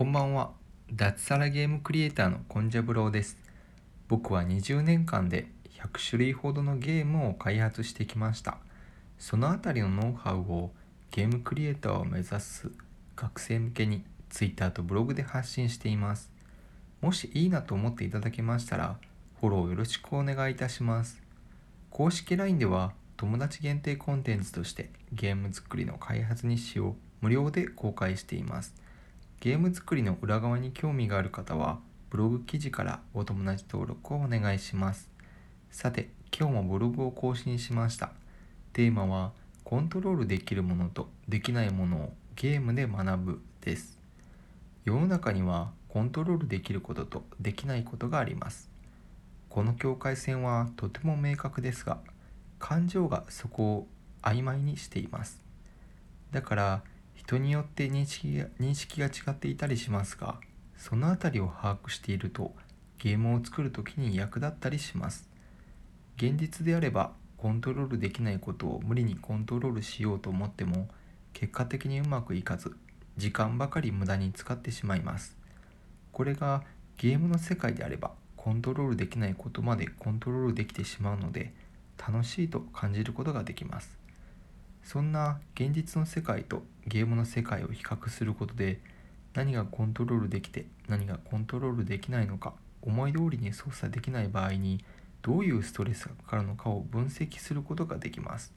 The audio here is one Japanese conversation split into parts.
こんばんは。脱サラゲームクリエイターのコンジャブローです。僕は20年間で100種類ほどのゲームを開発してきました。そのあたりのノウハウをゲームクリエイターを目指す学生向けに Twitter とブログで発信しています。もしいいなと思っていただけましたら、フォローよろしくお願いいたします。公式 LINE では友達限定コンテンツとしてゲーム作りの開発日誌を無料で公開しています。ゲーム作りの裏側に興味がある方はブログ記事からお友達登録をお願いします。さて、今日もブログを更新しました。テーマはコントロールできるものとできないものをゲームで学ぶです。世の中にはコントロールできることとできないことがあります。この境界線はとても明確ですが、感情がそこを曖昧にしています。だから人によって認識が認識が違っていたりしますが、そのあたりを把握しているとゲームを作るときに役立ったりします。現実であればコントロールできないことを無理にコントロールしようと思っても結果的にうまくいかず時間ばかり無駄に使ってしまいます。これがゲームの世界であればコントロールできないことまでコントロールできてしまうので楽しいと感じることができます。そんな現実の世界とゲームの世界を比較することで何がコントロールできて何がコントロールできないのか思い通りに操作できない場合にどういうストレスがかかるのかを分析することができます。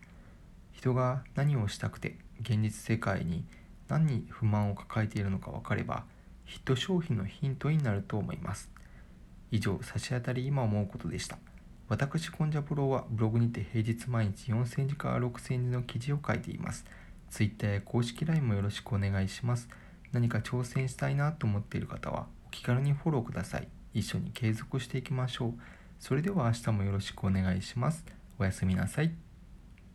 人が何をしたくて現実世界に何に不満を抱えているのか分かればヒット商品のヒントになると思います。以上差し当たり今思うことでした。私コンジャプロはブログにて平日毎日4000字から6000字の記事を書いています。Twitter や公式 LINE もよろしくお願いします。何か挑戦したいなと思っている方はお気軽にフォローください。一緒に継続していきましょう。それでは明日もよろしくお願いします。おやすみなさい。